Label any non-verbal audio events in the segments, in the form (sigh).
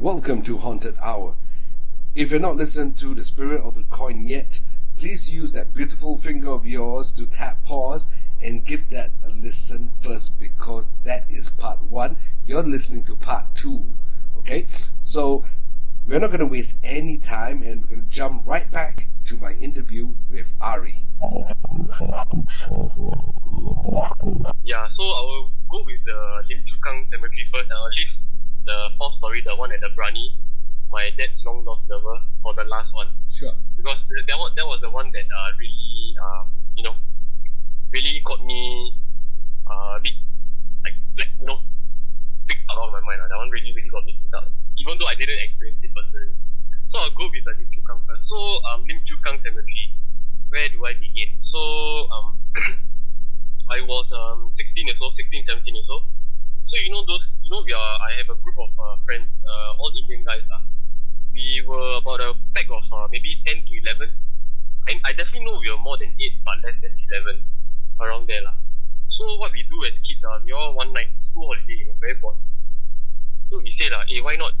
Welcome to Haunted Hour. If you're not listening to The Spirit of the Coin yet, please use that beautiful finger of yours to tap pause and give that a listen first because that is part one. You're listening to part two. Okay? So we're not going to waste any time and we're going to jump right back to my interview with Ari. Yeah, so I will go with the Lim Chu Kang Cemetery first I'll leave the fourth story, the one at the Brani, my dad's long lost lover, for the last one. Sure. Because that was, that was the one that uh, really, um, you know, really got me uh, a bit, like, like, you know, picked out of my mind. Uh. That one really, really got me picked out. Even though I didn't experience it personally. So I'll go with the Lim Chu Kang first. So, um, Lim Chu Kang Cemetery, where do I begin? So, um, (clears throat) I was um 16 years old, 16, 17 years old. So you know those, you know we are. I have a group of uh, friends, uh, all Indian guys lah. We were about a pack of uh, maybe 10 to 11. And I definitely know we were more than 8, but less than 11, around there lah. So what we do as kids uh, we all one night school holiday, you know, very bored. So we say lah, hey, why not,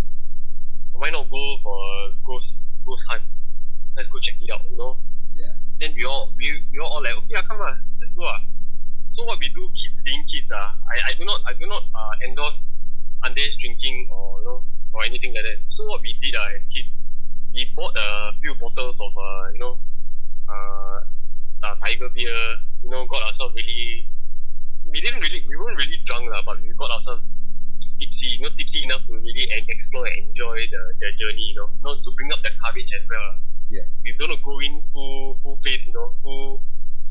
why not go for a ghost ghost hunt? Let's go check it out, you know. Yeah. Then we all we, we all all like, okay, ah, come on, let's go ah. So what we do, kids being kids ah, I, I do not I do not uh, endorse underage drinking or you know or anything like that. So what we did ah as kids, we bought a few bottles of uh you know uh, uh tiger beer, you know, got ourselves really we didn't really we weren't really drunk lah, but we got ourselves tipsy, you know, tipsy enough to really en- explore and enjoy the, the journey, you know, not to bring up the courage as well. Yeah. we don't go in full full face, you know, full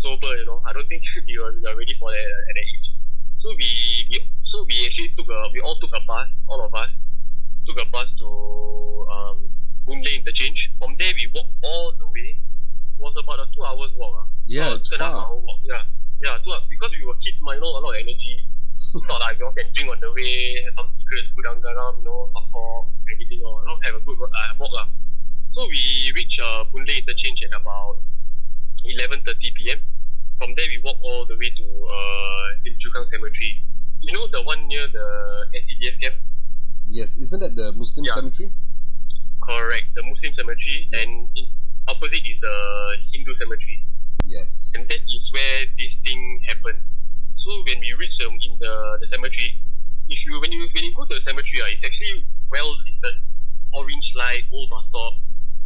sober, you know. I don't think (laughs) we are, we are ready for that uh, at that age. So we, we so we actually took a we all took a bus, all of us took a bus to um Boon Lay interchange. From there we walked all the way. It was about a two hours walk. ah. Yeah, Two- it's and a half far. hour walk. Yeah. Yeah, two, because we were kids, you know, a lot of energy. Not like you all can drink on the way, have some secrets, gudang garam, you know, talk, everything, or, you know, have a good uh, walk. lah. So we reached uh, Boon Lay interchange at about 11.30 p.m. From there, we walk all the way to uh, Lim Chu Kang Cemetery. You know the one near the SCDF camp? Yes, isn't that the Muslim Yeah. cemetery? Correct, the Muslim cemetery, and in opposite is the Hindu cemetery. Yes. and that is where this thing happened. So when we reach um, in the, the cemetery, if you when you when you go to the cemetery, uh, it's actually well lit, orange light, old bus stop,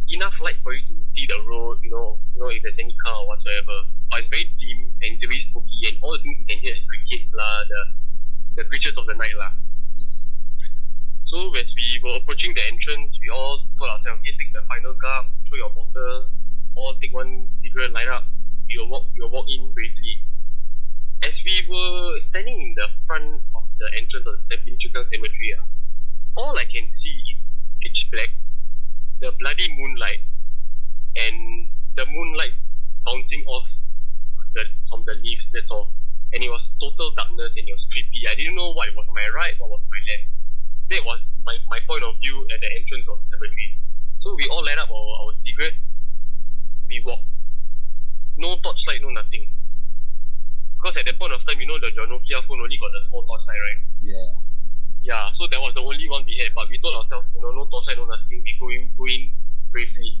enough light for you to see the road, you know, you know if there's any car or whatsoever. But it's very dim and it's very spooky, and all the things you can hear is crickets lah, the the creatures of the night lah. Yes. So as we were approaching the entrance, we all told ourselves, okay, take the final gulp, throw your bottle, or take one cigarette, light up. We will walk, we will walk in bravely. As we were standing in the front of the entrance of the Lim Cemetery, ah, all I can see is pitch black, the bloody moonlight, and the moonlight bouncing off the from the leaves. That's all. And it was total darkness and it was creepy. I didn't know what was on my right, what was on my left that was my, my point of view at the entrance of the cemetery. So we all light up our, our cigarette, we walk. No torchlight, no nothing. Because at that point of time, you know, the your Nokia phone only got the small torchlight, right? Yeah. Yeah, so that was the only one we had. But we told ourselves, you know, no torchlight, no nothing. We go in, go in bravely.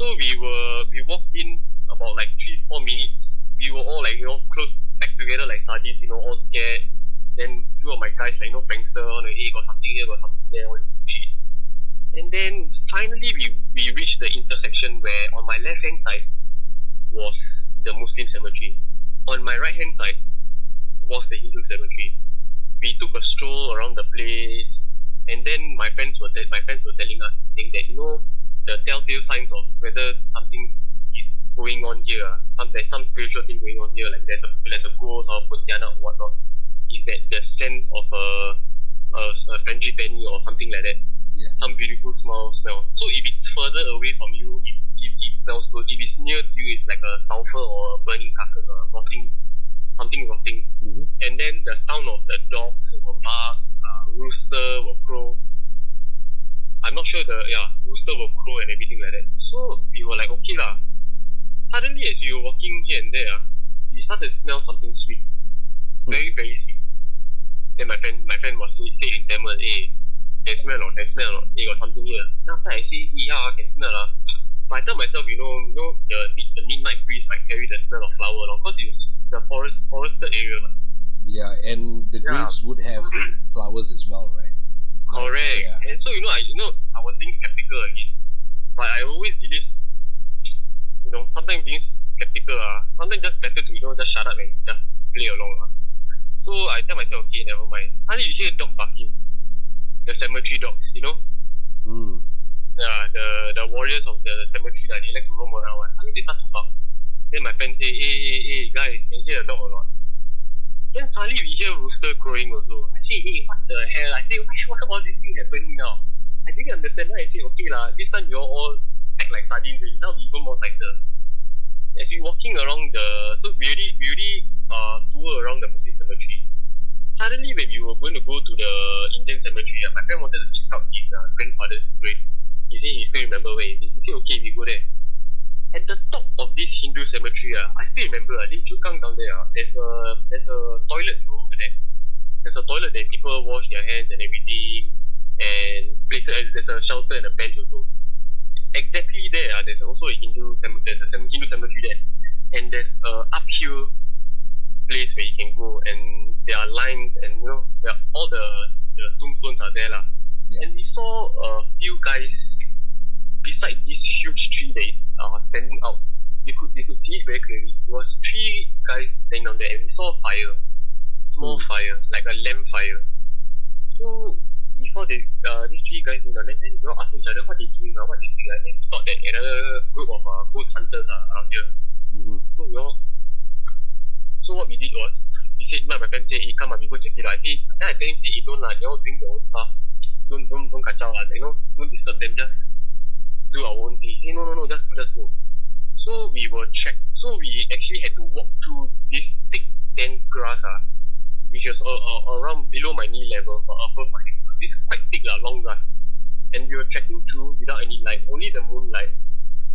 So we were, we walked in about like three, four minutes. We were all like, you know, close, packed together like sardines, you know, all scared. Then two of my guys, like, you know, prankster, on the, hey, got something here, got something there, all this shit. And then finally we, we reached the intersection where on my left hand side was the Muslim cemetery. On my right hand side was the Hindu cemetery. We took a stroll around the place, and then my friends were te- my friends were telling us saying that you know the telltale signs of whether something is going on here. ah, Some there's some spiritual thing going on here, like there's a there's a ghost or pontianak or whatnot. Is that the sense of a a, a frangipani or something like that? Yeah. Some beautiful smell smell. So if it's further away from you, it smells good. If it's near to you, it's like a sulfur or a burning carcass or rotting something rotting. Mm-hmm. And then the sound of the dogs will bark, uh, rooster will crow. I'm not sure the yeah rooster will crow and everything like that. So we were like okay lah. Suddenly as we were walking here and there, ah, we started to smell something sweet. Very, very sweet. Then my friend my friend was say, in Tamil, hey, can smell or can smell or hey, got something here. Then after I say, yeah, I can smell lah. But I tell myself, you know, you know, the the midnight breeze might carry the smell of flower along, because it's the forest forested area. Like. Yeah, and the Yeah. grapes would have (clears throat) flowers as well, right? Correct. Yeah. And so you know, I you know, I was being skeptical again. But I always believe you know, sometimes being skeptical ah, sometimes just better to, you know, just shut up and just play along. Ah. So I tell myself, okay, never mind. Suddenly you hear dog barking. The cemetery dogs, you know? Mm. Yeah, the the cemetery like, they like to roam around. ah. Suddenly they start to bark. Then my friend say, hey, hey, hey, guys, can you hear the dog or not? Then suddenly we hear crowing also. I say, hey, what the hell? I say, why what all these things happening now? I didn't understand. Then I say, okay lah, this time you all act like sardines. already. Now we even more tighter. As we walking around the, so we already, we already uh, tour around the Muslim cemetery. Suddenly when we were going to go to the Indian cemetery, uh, my friend wanted to check out his uh, grandfather's grave. He said he still remember where it is. He said, okay, we go there. At the top of this Hindu cemetery, uh, I still remember, uh, Lim Chu Kang down there, uh, there's a there's a toilet you know, over there. There's a toilet that people wash their hands and everything, and places, uh, there's a shelter and a bench also. Exactly there, uh, there's also a Hindu cemetery, there's a cem- Hindu cemetery there, and there's a uphill place where you can go, and there are lines, and you know, there are, all the the tombstones are there lah. Yeah. And we saw a few guys beside this huge tree that is uh, standing out. You could you could see it very clearly. It was three guys standing down there, and we saw fire, small Hmm. fire, like a lamp fire. So we saw the uh, these three guys in the then we all asking each other what they doing, uh, what they doing. And then we thought that another group of uh, ghost hunters are around here. Mm-hmm. So we all. So what we did was, we said, my, my friend said, hey, come on, we go check it out. I said, then I tell him, say, hey, don't lah, they all doing their own stuff. Don't, don't, don't kacau lah, you know, don't disturb them, just do our own thing. Hey, no, no, no, just, just go. So we were check. So we actually had to walk through this thick, dense grass, ah, which was uh, uh, around below my knee level, or above my hip. This quite thick, lah, long grass. And we were trekking through without any light, only the moonlight,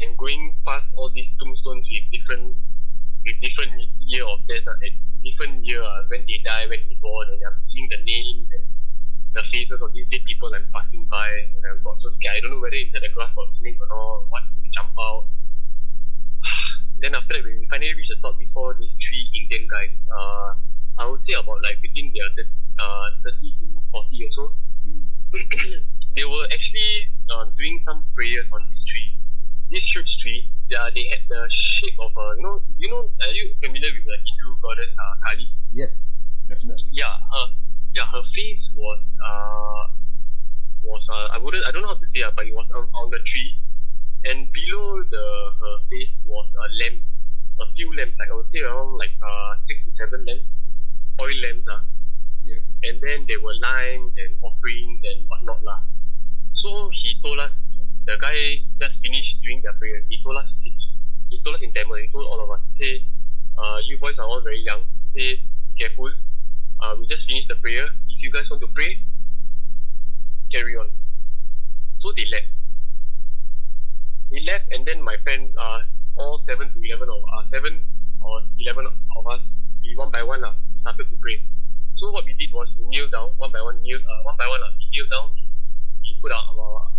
and going past all these tombstones with different with different year of death uh, at different year uh, when they die, when they born, and I'm seeing the names and the faces of these dead people I'm passing by, and I got so scared. I don't know whether inside the grass got snake or not. What will jump out? (sighs) then after that, when we finally reached the top before these three Indian guys, uh, I would say about like between their uh, 30 to 40 or so, Mm. (clears throat) they were actually uh, doing some prayers on this tree. This huge tree, yeah, they had the shape of a, you know, you know, are you familiar with the Hindu goddess uh, Kali? Yes, definitely. Yeah, her, yeah, her face was, uh, was, uh, I wouldn't, I don't know how to say, uh, but it was on, on the tree, and below the her face was a lamp, a few lamps, like I would say around like uh six to seven lamps, oil lamps, uh, Yeah. and then there were limes and offerings and whatnot lah. So he told us, the guy just finished doing their prayer. He told us, he, he told us in Tamil. He told all of us, say, uh, you boys are all very young. Say, be careful. Uh, we just finished the prayer. If you guys want to pray, carry on. So they left. We left, and then my friend, uh, all seven to eleven of uh, seven or eleven of us, we one by one lah, we started to pray. So what we did was we kneel down one by one, kneel uh, one by one. Uh, we kneel down. We put our, our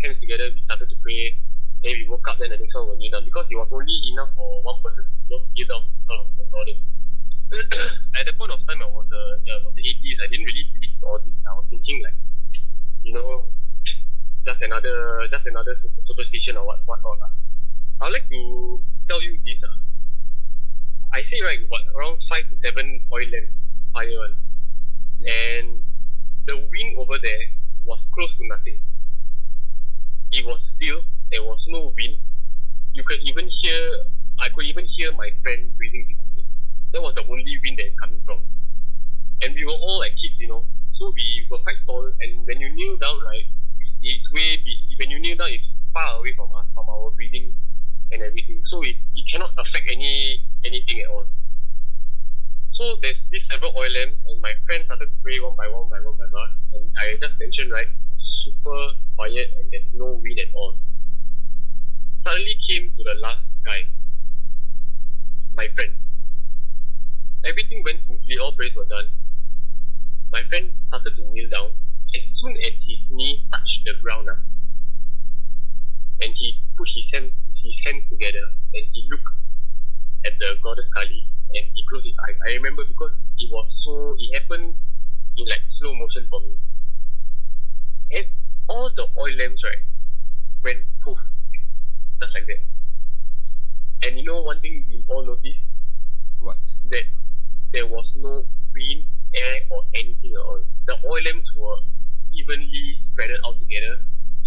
hands together. We started to pray. Then we woke up. Then the next one we down because it was only enough for one person to kneel down out of the order. (coughs) At the point of time, I was uh, yeah, the 80s. I didn't really believe all this. I was thinking like, you know, just another just another super- superstition or what whatnot. lah. I'd like to tell you this. Uh, I say right, what around five to seven oil lamps fire one. And the wind over there was close to nothing. It was still, there was no wind. You could even hear, I could even hear my friend breathing. That was the only wind that is coming from. And we were all like kids, you know. So we were quite tall, and when you kneel down, right, it's way, be, when you kneel down, it's far away from us, from our breathing and everything. So it, it cannot affect any anything at all. So there's these several oil lamps, and my friend started to pray one by one by one by one. And I just mentioned right, super quiet and there's no wind at all. Suddenly came to the last guy, my friend. Everything went smoothly, all prayers were done. My friend started to kneel down. As soon as his knee touched the ground, ah, and he put his hand his hands together and he looked at the goddess Kali and he closed his eyes. I remember because it was so it happened in like slow motion for me. And all the oil lamps right went poof just like that. And you know one thing we all noticed What? that there was no wind, air, or anything at all. The oil lamps were evenly spread out together.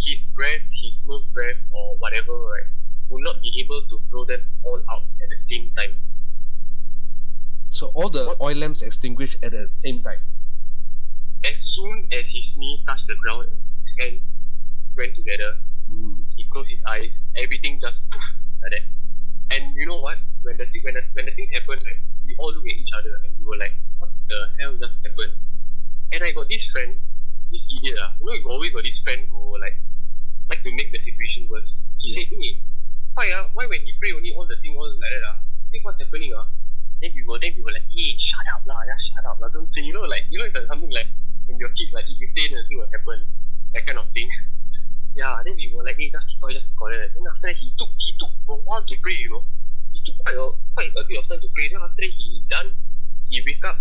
His breath, his nose breath, or whatever, right, would not be able to blow them all out at the same time. So all the What? oil lamps extinguished at the same time. As soon as his knee touched the ground and his hand went together, Mm. he closed his eyes, everything just poof like that. And you know what? When the thing when the when the thing happened, we all look at each other and we were like, What the hell just happened? And I got this friend, this idiot ah, you know you always got this friend who like like to make the situation worse. He Yeah. said, Hey, why ah, why when he pray only all the thing all like that ah? Say what's happening ah? Then we were then we were like, Hey, shut up lah, just shut up lah, don't say you know like you know it's like something like when your kids like if you say then the thing will happen, that kind of thing. (laughs) Yeah, then we were like, hey, just keep quiet, just keep quiet. Then after that, he took he took a while to pray, you know. He took quite a quite a bit of time to pray. Then after that, he done, he wake up.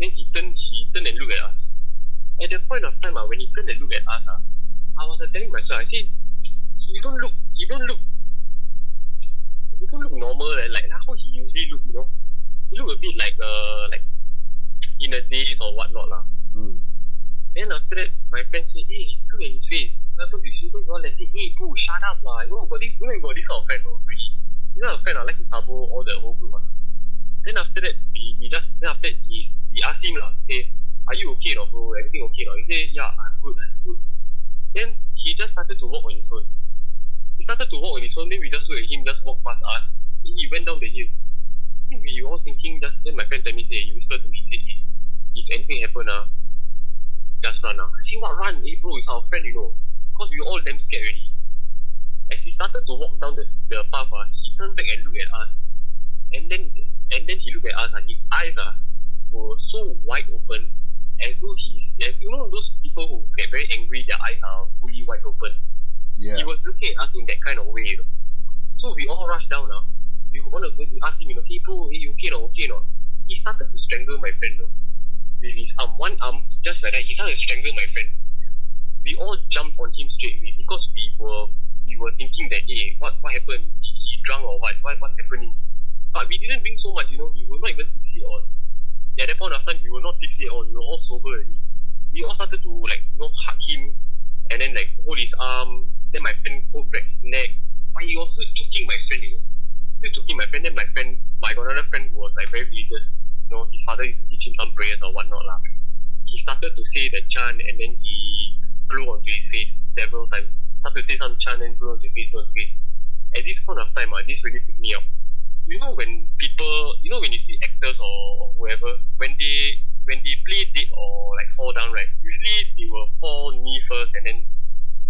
Then he turned he turned and looked at us. At the point of time, uh, when he turned and looked at us, uh, I was uh, telling myself, I said, you don't look, you don't look, you don't look normal, eh, like how he usually look, you know. You look a bit like uh like in a daze or whatnot lah. Mm. Then after that, my friend said, hey, look at his face. What happened to? Then all like say, hey, bro, shut up lah. You know, got this, you know, you got this kind of friend, no? Really. This kind of friend, I like to sabo all the whole group. ah. Then after that, we, we just, then after that, he, we asked him lah, say, are you okay now, bro? Everything okay now? He said, yeah, I'm good, I'm good. Then he just started to walk on his own. He started to walk on his own, then we just look at him, just walk past us. Then he went down the hill. Then we all thinking, just, then my friend tell me, say, he whispered to me, say, "Eh, if anything happen, ah, just run now. I say, what run? Hey bro, it's our friend, you know. Because we all damn scared already. As he started to walk down the, the path, ah, he turned back and looked at us. And then and then he looked at us, ah, his eyes ah, were so wide open, as though he's, as you know those people who get very angry, their eyes are fully wide open. Yeah. He was looking at us in that kind of way, you know. So we all rushed down now. We want to ask him, you know, hey bro, hey, you okay or okay or not? He started to strangle my friend, though. With his arm, one arm, just like that, he started to strangle my friend. We all jumped on him straight away because we were we were thinking that, hey, what what happened? He, he drunk or what? What what's happening? But we didn't drink so much, you know. We were not even tipsy at all. At that point of time, we were not tipsy at all. We were all sober already. We all started to like, you know, hug him and then like hold his arm. Then my friend hold back his neck. But he was still choking my friend, you know. Still choking my friend. Then my friend, got another friend who was like very religious. You know, his father used to teach him some prayers or whatnot lah. He started to say the chant and then he blew onto his face several times. Started to say some chant and blew onto his face, blew onto his face. At this point of time, uh, this really freaked me out. You know when people, you know when you see actors or, or whoever, when they when they play dead or like fall down, right? Usually they will fall knee first and then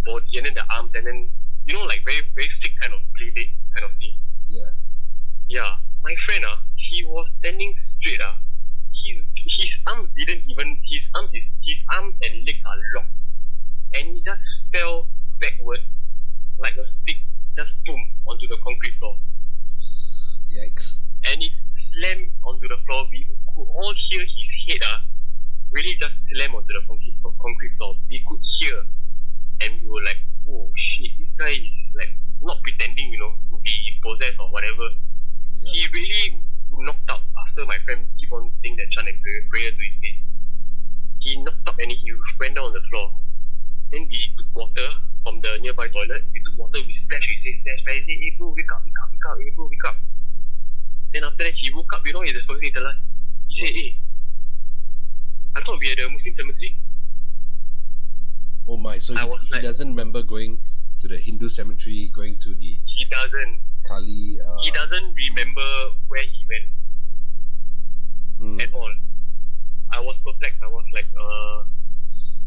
body and then the arms and then you know like very very sick kind of play dead kind of thing. Yeah. Yeah, my friend ah, he was standing straight ah. His his arms didn't even his arms his, his arms and legs are locked, and he just fell backward like a stick, just boom onto the concrete floor, Yikes. and it slammed onto the floor. We could all hear his head ah, really just slam onto the concrete concrete floor. We could hear, and we were like, oh shit, this guy is like not pretending, you know, to be possessed or whatever he Yeah. really knocked out after my friend keep on saying that chant and prayer, prayer to his face. He knocked out and he went down on the floor. Then we took water from the nearby toilet. We took water, we splashed his face, splash, splash. He said, hey bro, wake up, wake up, wake up, hey bro, wake up. Then after that, he woke up, you know, he's supposed to tell us. He said, hey, I thought we had a Muslim cemetery. Oh my, so I he, was he like- doesn't remember going to the Hindu cemetery, going to the He doesn't. Kali. Uh, He doesn't remember where he went. mm, at all. I was perplexed. I was like, uh,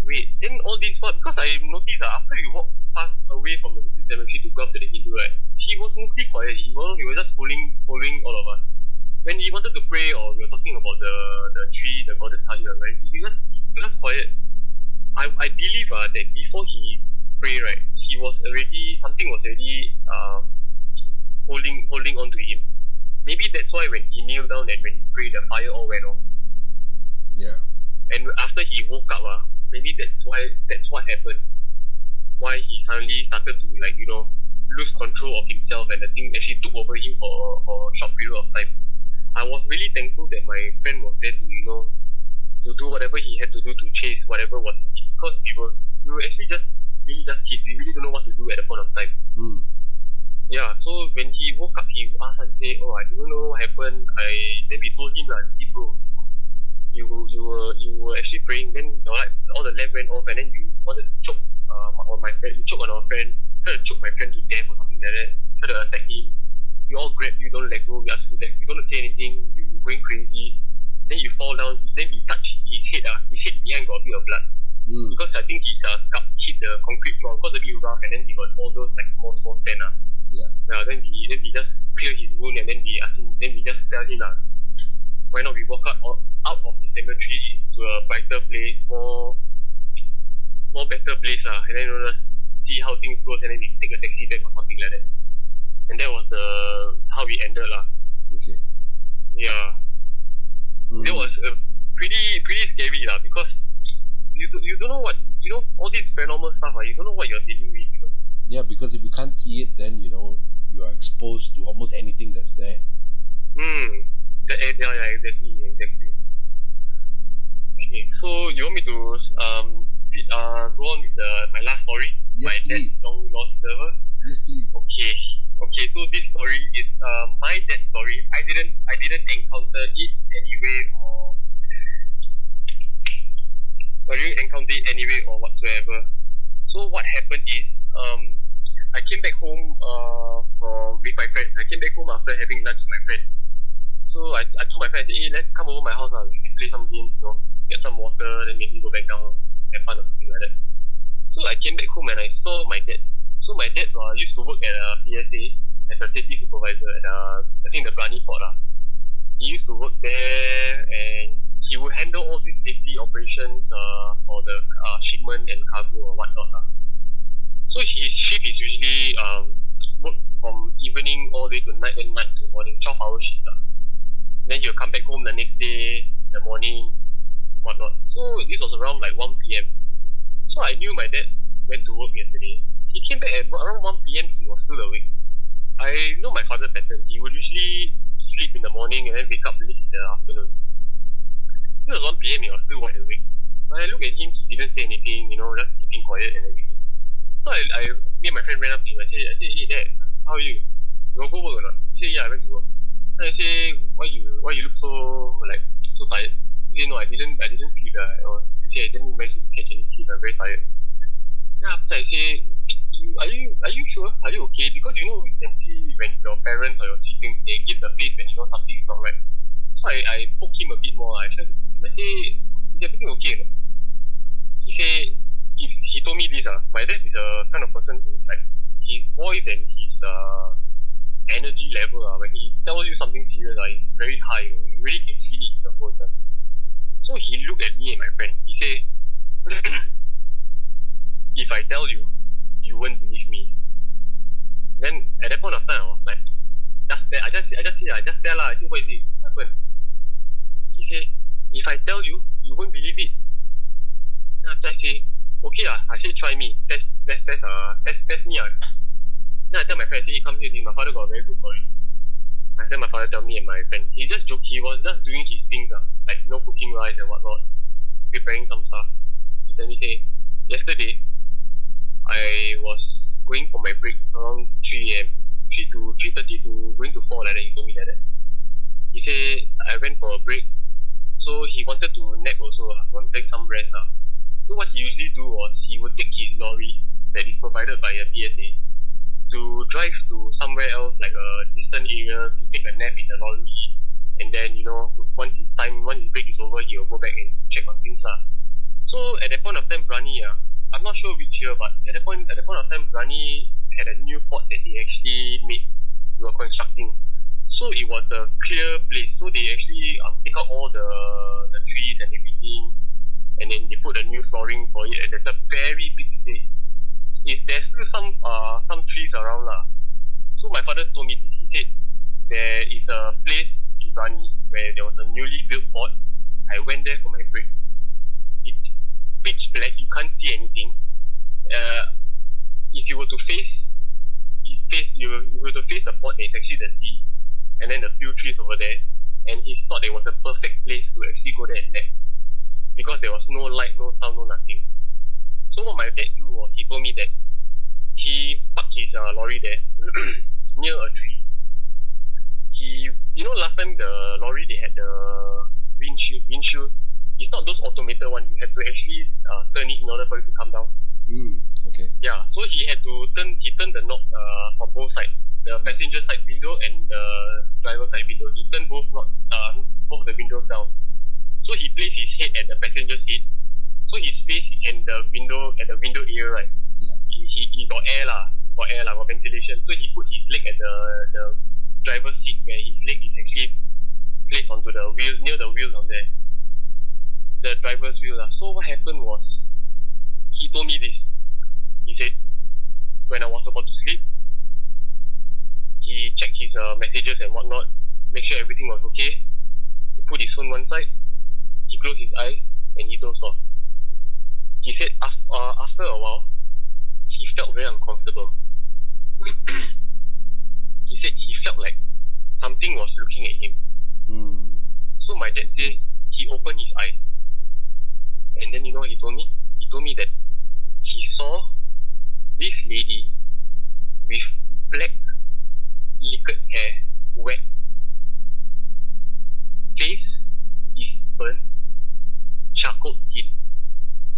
wait. Then all this what? Because I noticed that after we walked past away from the Muslim cemetery to go up to the Hindu, right? He was mostly quiet. He was he was just following following all of us. when he wanted to pray or we were talking about the the tree, the goddess Kali, right? He just he just quiet. I I believe uh, that before he pray, right, he was already something was already uh holding holding on to him. Maybe that's why when he kneeled down and when he prayed, the fire all went off. Yeah. And after he woke up, uh, maybe that's why that's what happened. Why he suddenly started to like you know lose control of himself and the thing actually took over him for, for a short period of time. I was really thankful that my friend was there to you know to do whatever he had to do to chase whatever was because we were were actually just really just kids. We really don't know what to do at the point of time. Hmm. Yeah, so when he woke up, he asked us, say, "Oh, I don't know what happened." I then we told him like, "See, bro, you you were you were actually praying. Then you know, like all the lamp went off, and then you wanted to choke uh, on my friend. You choke on our friend. Try to choke my friend to death or something like that. Try to attack him. We all grab you, don't let go. We ask you to let. You don't say anything. You going crazy. Then you fall down. Then we touch his head. Ah, his head behind got a bit of blood Hmm. because I think his uh, scalp hit the concrete floor. Cause a bit rough, and then he got all those like small small sand. Ah. Yeah. Then we then we just clear his wound and then we ask him then we just tell him lah. Why not we walk out of, out of the cemetery to a brighter place, more more better place lah, and then you know, see how things goes and then we take a taxi back or something like that. And that was the how we ended lah. Okay. Yeah. Hmm. That was uh, pretty pretty scary lah because you do, you don't know what you know all these paranormal stuff ah, you don't know what you're dealing with, you know. Yeah, because if you can't see it, then you know you are exposed to almost anything that's there. Hmm. That, eh, yeah, yeah, exactly, exactly. Okay, so you want me to um uh go on with the my last story? Yes, my please. dad's long lost server. Yes, please. Okay. Okay, so this story is uh my dad's story. I didn't I didn't encounter it anyway or I it anyway or whatsoever. So what happened is um I came back home uh for with my friend. I came back home after having lunch with my friend. So I, I told my friend, I said, hey, let's come over my house. Uh. We can play some games, you know, get some water, then maybe go back down, have fun or something like that. So I came back home and I saw my dad. So my dad uh, used to work at a PSA as a safety supervisor at uh, I think the Brani port. Uh. He used to work there and he would handle all these safety operations uh, for the uh, shipment and cargo or whatnot. Uh. So his shift is usually um, work from evening all way to night and night to morning, 12 hour shift. Uh. Then you'll come back home the next day in the morning, whatnot. So this was around like 1 p.m. So I knew my dad went to work yesterday. He came back at around 1 p.m. He was still awake. I know my father pattern. He would usually sleep in the morning and then wake up late in the afternoon. It was 1 p.m. He was still wide awake. When I look at him, he didn't say anything. You know, just keeping quiet and everything. So I, I me and my friend ran up to him. I said, I said, hey dad, how are you? You want to go work or not? He said, yeah, I went to work. Then I say, why you why you look so like so tired? He said, no, I didn't I didn't sleep. Uh, or he said, I didn't manage to catch any sleep. I'm very tired. Then after I say, you are you are you sure? Are you okay? Because you know you can see when your parents or your siblings they give the face when you know something is not right. So I, I poke him a bit more. I tried to I say, is everything okay? not?" He say, he, he told me this. Uh, my dad is a kind of person who like his voice and his uh, energy level. Uh, when he tells you something serious, uh, it's very high. You, know, you really can feel it in the voice. Uh. So he looked at me and my friend. He say, (clears throat) if I tell you, you won't believe me. Then at that point of time, I was like, just tell, I just, I just, I just tell lah. I say, what is it? What happened? If I tell you, you won't believe it. Then after I say, okay lah. I say, try me. Test, test, test, uh, test, test me ah. Then I tell my friend, I say, come here, this. my father got a very good story. I tell my father tell me and my friend. He just joke, he was just doing his things, uh, like, you know, cooking rice and whatnot, preparing some stuff. He tell me, say, yesterday, I was going for my break around 3 a.m. 3 to 3.30 to going to 4 like that, he told me like that. He say, I went for a break, so he wanted to nap also, uh, want take some rest. Uh. So what he usually do was, he would take his lorry that is provided by a PSA to drive to somewhere else, like a distant area, to take a nap in the lorry. And then, you know, once his time, once his break is over, he will go back and check on things. lah. So at that point of time, Brani, uh, I'm not sure which year, but at that point, at that point of time, Brani had a new port that they actually made. They were constructing. So it was a clear place. So they actually um, take out all the the trees and everything, and then they put a new flooring for it. And it's a very big space. Is there's still some uh some trees around lah. So my father told me this. He said there is a place in Brani where there was a newly built port. I went there for my break. It's pitch black. You can't see anything. Uh, if you were to face, you face you you were to face the port, there's actually the sea, and then a few trees over there. And he thought it was a perfect place to actually go there and nap because there was no light, no sound, no nothing. So what my dad do was he told me that he parked his uh, lorry there (clears throat) near a tree. He, you know, last time the lorry they had the windshield. Windshield. It's not those automated one. You have to actually uh, turn it in order for it to come down. Mm, okay. Yeah. So he had to turn. He turned the knob uh, for both sides, the passenger side window and the driver side window. He turned both knob, uh, both the windows down. So he placed his head at the passenger seat. So his face in the window at the window area, right? Yeah. he, he, he got air lah, got air lah, got ventilation. So he put his leg at the the driver's seat where his leg is actually placed onto the wheel near the wheel on there. The driver's wheel lah. So what happened was he told me this. He said when I was about to sleep, he checked his uh, messages and whatnot, make sure everything was okay. He put his phone one side, he closed his eyes and he dozed off. He said af- uh, after a while, he felt very uncomfortable. (clears throat) he said he felt like something was looking at him. Mm. So my dad said he opened his eyes. And then you know what he told me? He told me that he saw this lady with black liquid hair, wet. Face is burnt, charcoal skin,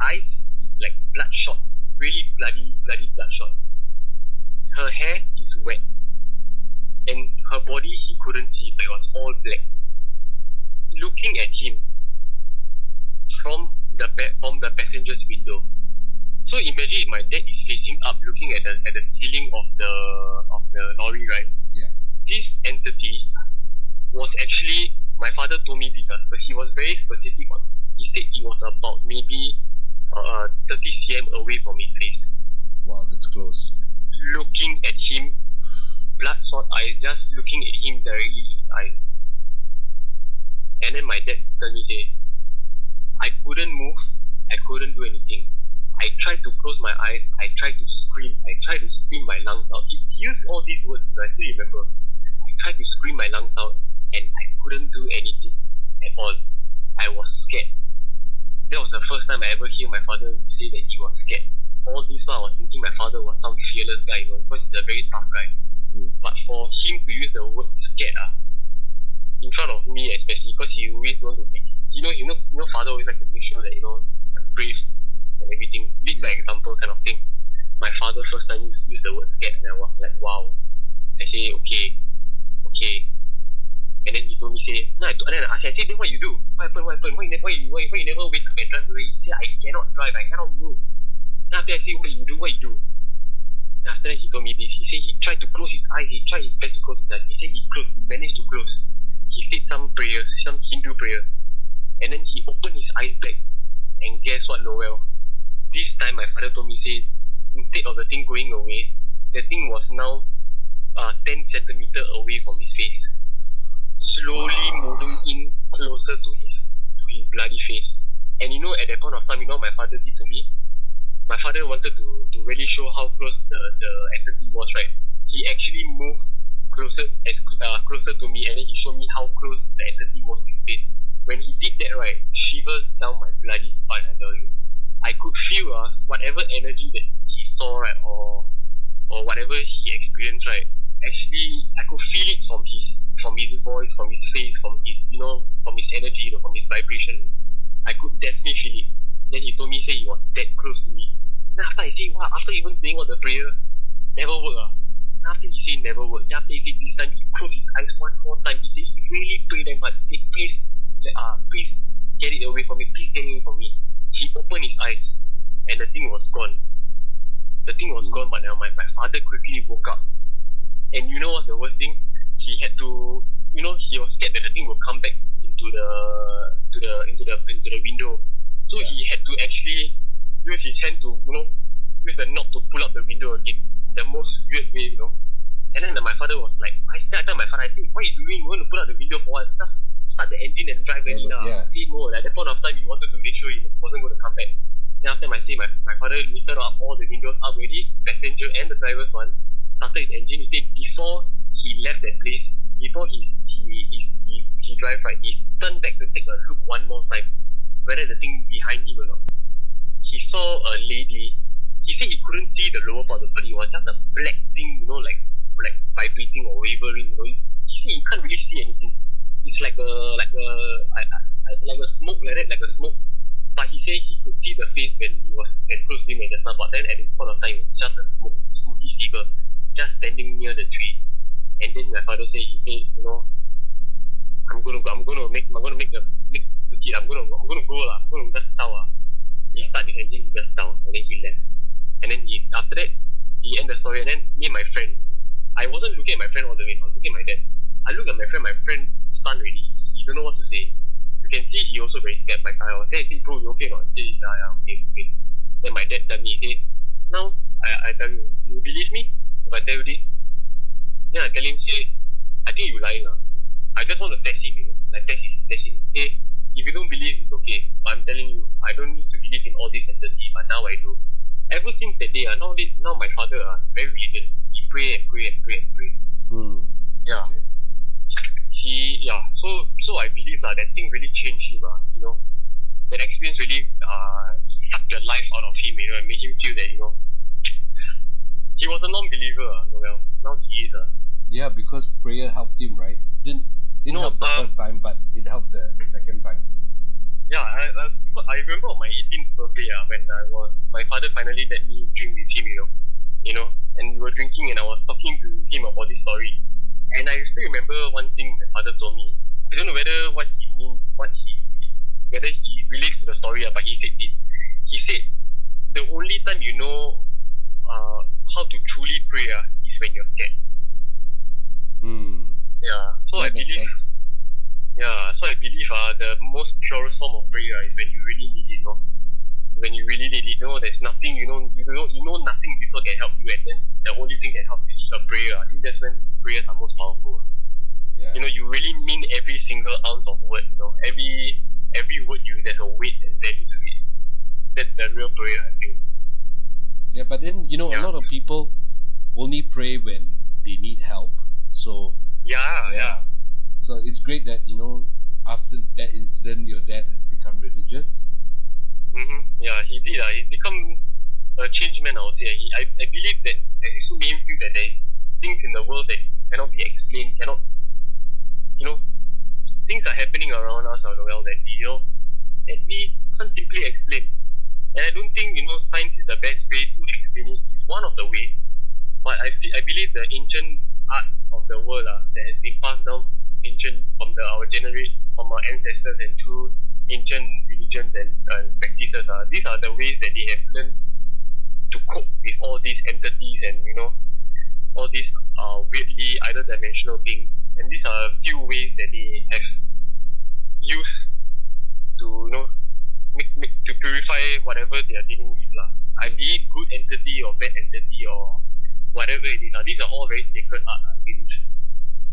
eyes is like bloodshot, really bloody, bloody bloodshot. Her hair is wet, and her body he couldn't see, but it was all black. Looking at him from the pa- from the passenger's window. So imagine if my dad is facing up, looking at the at the ceiling of the of the lorry, right? Yeah. This entity was actually my father told me this, uh, but he was very specific on. He said it was about maybe uh, 30 cm away from his face, Wow, that's close. looking at him, blood sort eyes, just looking at him directly in his eyes. And then my dad told me, say, I couldn't move, I couldn't do anything. I tried to close my eyes, I tried to scream, I tried to scream my lungs out. He used all these words, I still remember. I tried to scream my lungs out, and I couldn't do anything at all. I was scared. That was the first time I ever hear my father say that he was scared. All this while I was thinking my father was some fearless guy, you know, because he's a very tough guy. Mm. But for him to use the word scared, ah, in front of me especially, because he always want to make, you know, you know, you know, father always like to make sure that you know, I'm brave and everything, lead by example kind of thing. My father first time used, used the word scared, and I was like, wow. I say, okay, okay. And then he told me, say, no, I, then I I said, then what you do? What happened? What happened? Why you, why you, why, why you never wake up and drive away? He said, I cannot drive, I cannot move. Then after I say, what you do? What you do? After that, he told me this. He said he tried to close his eyes. He tried his best to close his eyes. He said he closed. He managed to close. He said some prayers, some Hindu prayers. And then he opened his eyes back. And guess what, Noel? This time my father told me, say, instead of the thing going away, the thing was now uh, 10 centimeter away from his face. Slowly moving in closer to his to his bloody face. And you know, at that point of time, you know what my father did to me? My father wanted to, to really show how close the, the entity was, right? He actually moved closer as uh, closer to me and then he showed me how close the entity was to his face. When he did that, right, shivers down my bloody spine, I tell you. I could feel uh, whatever energy that he saw, right, or or whatever he experienced, right, actually I could feel it from his from his voice, from his face, from his you know, from his energy, you know, from his vibration. I could definitely feel it. Then he told me say he was that close to me. Then after I say wow, after even saying all the prayer, never work ah. Then after he say never work, then after he say this time he closed his eyes one more time. He say he really prayed that much. Say please, ah, please get it away from me. Please get it away from me. He opened his eyes, and the thing was gone. The thing was gone, but now my, my father quickly woke up. And you know what's the worst thing? he had to, you know, he was scared that the thing will come back into the to the into the into the window. So he had to actually use his hand to, you know, use the knob to pull up the window again. In the most weird way, you know. And then my father was like, I said, I told my father, I said, what are you doing? You want to pull out the window for what? Just start the engine and drive any now. yeah. He no, at that point of time, he wanted to make sure he wasn't going to come back. Then after my say, my, my father lifted up all the windows up already, passenger and the driver's one, started his engine. He said before he left that place, before he he he he, he drive right, he turned back to take a look one more time, whether the thing behind him or not. He saw a lady. He said he couldn't see the lower part of the body. It was just a black thing, you know, like like vibrating or wavering. You know, he, he said he can't really see anything. It's like a like a I, I, I- like a smoke like that, like a smoke. But he said he could see the face when he was as close to him as just now. But then at this point of time, it was just a smoke, smoky figure, just standing near the tree. And then my father said, he said, you know, I'm gonna go, I'm gonna make, I'm gonna make the make the kid. I'm gonna, I'm gonna go lah. I'm gonna just down lah. He start the engine, he just down, and then he left. And then he after that, he end the story. And then me and my friend, I wasn't looking at my friend all the way. I was looking at my dad. I look at my friend. My friend stunned already. He don't know what to say. You can see he also very scared. My I was hey, hey bro, you okay or not? He say yeah, yeah, okay, okay. Then my dad tell me, he say, now I, I tell you, you believe me if I tell you this? Then I tell him, say, I think you lying ah. I just want to test him, you know, like test him, test him. Say, if you don't believe, it's okay. But I'm telling you, I don't need to believe in all this entity, but now I do. Ever since that day, ah, now, this, now my father ah, very religious. He pray and pray and pray and pray. Hmm. Yeah. Okay. He, yeah, so so I believe uh, that thing really changed him, uh, you know. That experience really uh, sucked the life out of him, you know, and made him feel that, you know, he was a non-believer, uh, Noel. Now he is, uh, Yeah, because prayer helped him, right? Didn't didn't No, help the um, first time, but it helped the, the second time. yeah, I, I, I remember on my 18th birthday, uh, when I was, my father finally let me drink with him, you know, you know, and we were drinking and I was talking to him about this story. And I still remember one thing my father told me. I don't know whether what he means, what he, whether he relates to the story, uh, but he said this. He said, the only time you know uh, how to truly pray uh, is when you're scared. Hmm. Yeah, so I that makes believe sense. Yeah, so I believe uh, the most purest form of prayer is when you really need it, no? When you really need it, no, there's nothing, you know, you know, you know nothing people can help you, and then the only thing that helps is a prayer. I think that's when prayers are most powerful. Yeah. You know, you really mean every single ounce of word, you know, every every word you, there's a weight and value to it. That's the real prayer, I feel. Yeah, but then you know Yeah. a lot of people only pray when they need help. So Yeah, yeah. So it's great that you know after that incident your dad has become religious. Mm-hmm. Yeah, he did. Uh, he's become a changed man, I would say. He, I, I believe that it actually made him feel that there is things in the world that cannot be explained, cannot, you know, things are happening around us, uh, well, that we, you know, that we can't simply explain. And I don't think, you know, science is the best way to explain it. It's one of the ways. But I, I believe the ancient art of the world uh, that has been passed down from ancient, from the, our generation, from our ancestors and through ancient religions and uh, practices. Uh, these are the ways that they have learned to cope with all these entities and, you know, all these uh, weirdly either dimensional beings. And these are a few ways that they have used to, you know, make, make to purify whatever they are dealing with. Lah. I be it good entity or bad entity or whatever it is. Uh, these are all very sacred art, I believe.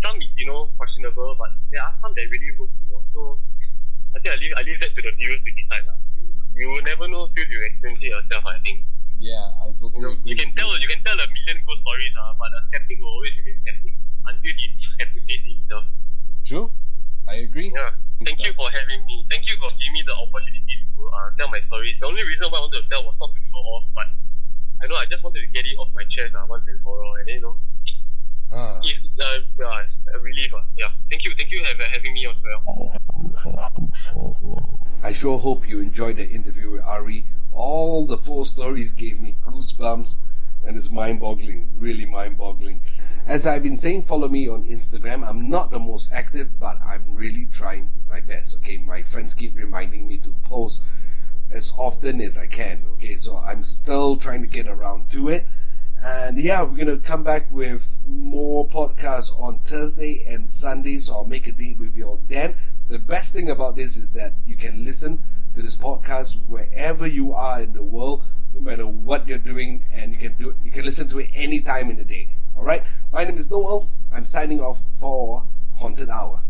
Some is, you know, questionable, but there are some that really work, you know. So I think I leave I leave that to the viewers to decide. Lah. You, you will never know till you experience it yourself, I think. Yeah, I You totally know, agree. you can tell you can tell a million ghost stories, uh, but a skeptic will always remain skeptic until he has to face it himself. True. I agree. Yeah. Thank you for having me. Thank you for giving me the opportunity to uh, tell my stories. The only reason why I wanted to tell was not to show off, but I just wanted to get it off my chest uh, once and for all, and then you know, Ah, it's uh, yeah, a relief. Uh, yeah. Thank you. Thank you for having me as well. I sure hope you enjoyed the interview with Ari. All the four stories gave me goosebumps and it's mind boggling, really mind boggling. As I've been saying, follow me on Instagram. I'm not the most active, but I'm really trying my best. Okay, my friends keep reminding me to post as often as I can. Okay, so I'm still trying to get around to it. And yeah, we're gonna come back with more podcasts on Thursday and Sunday. So I'll make a date with you all then. The best thing about this is that you can listen to this podcast wherever you are in the world, no matter what you're doing, and you can do you can listen to it any time in the day. All right. My name is Noel. I'm signing off for Haunted Hour.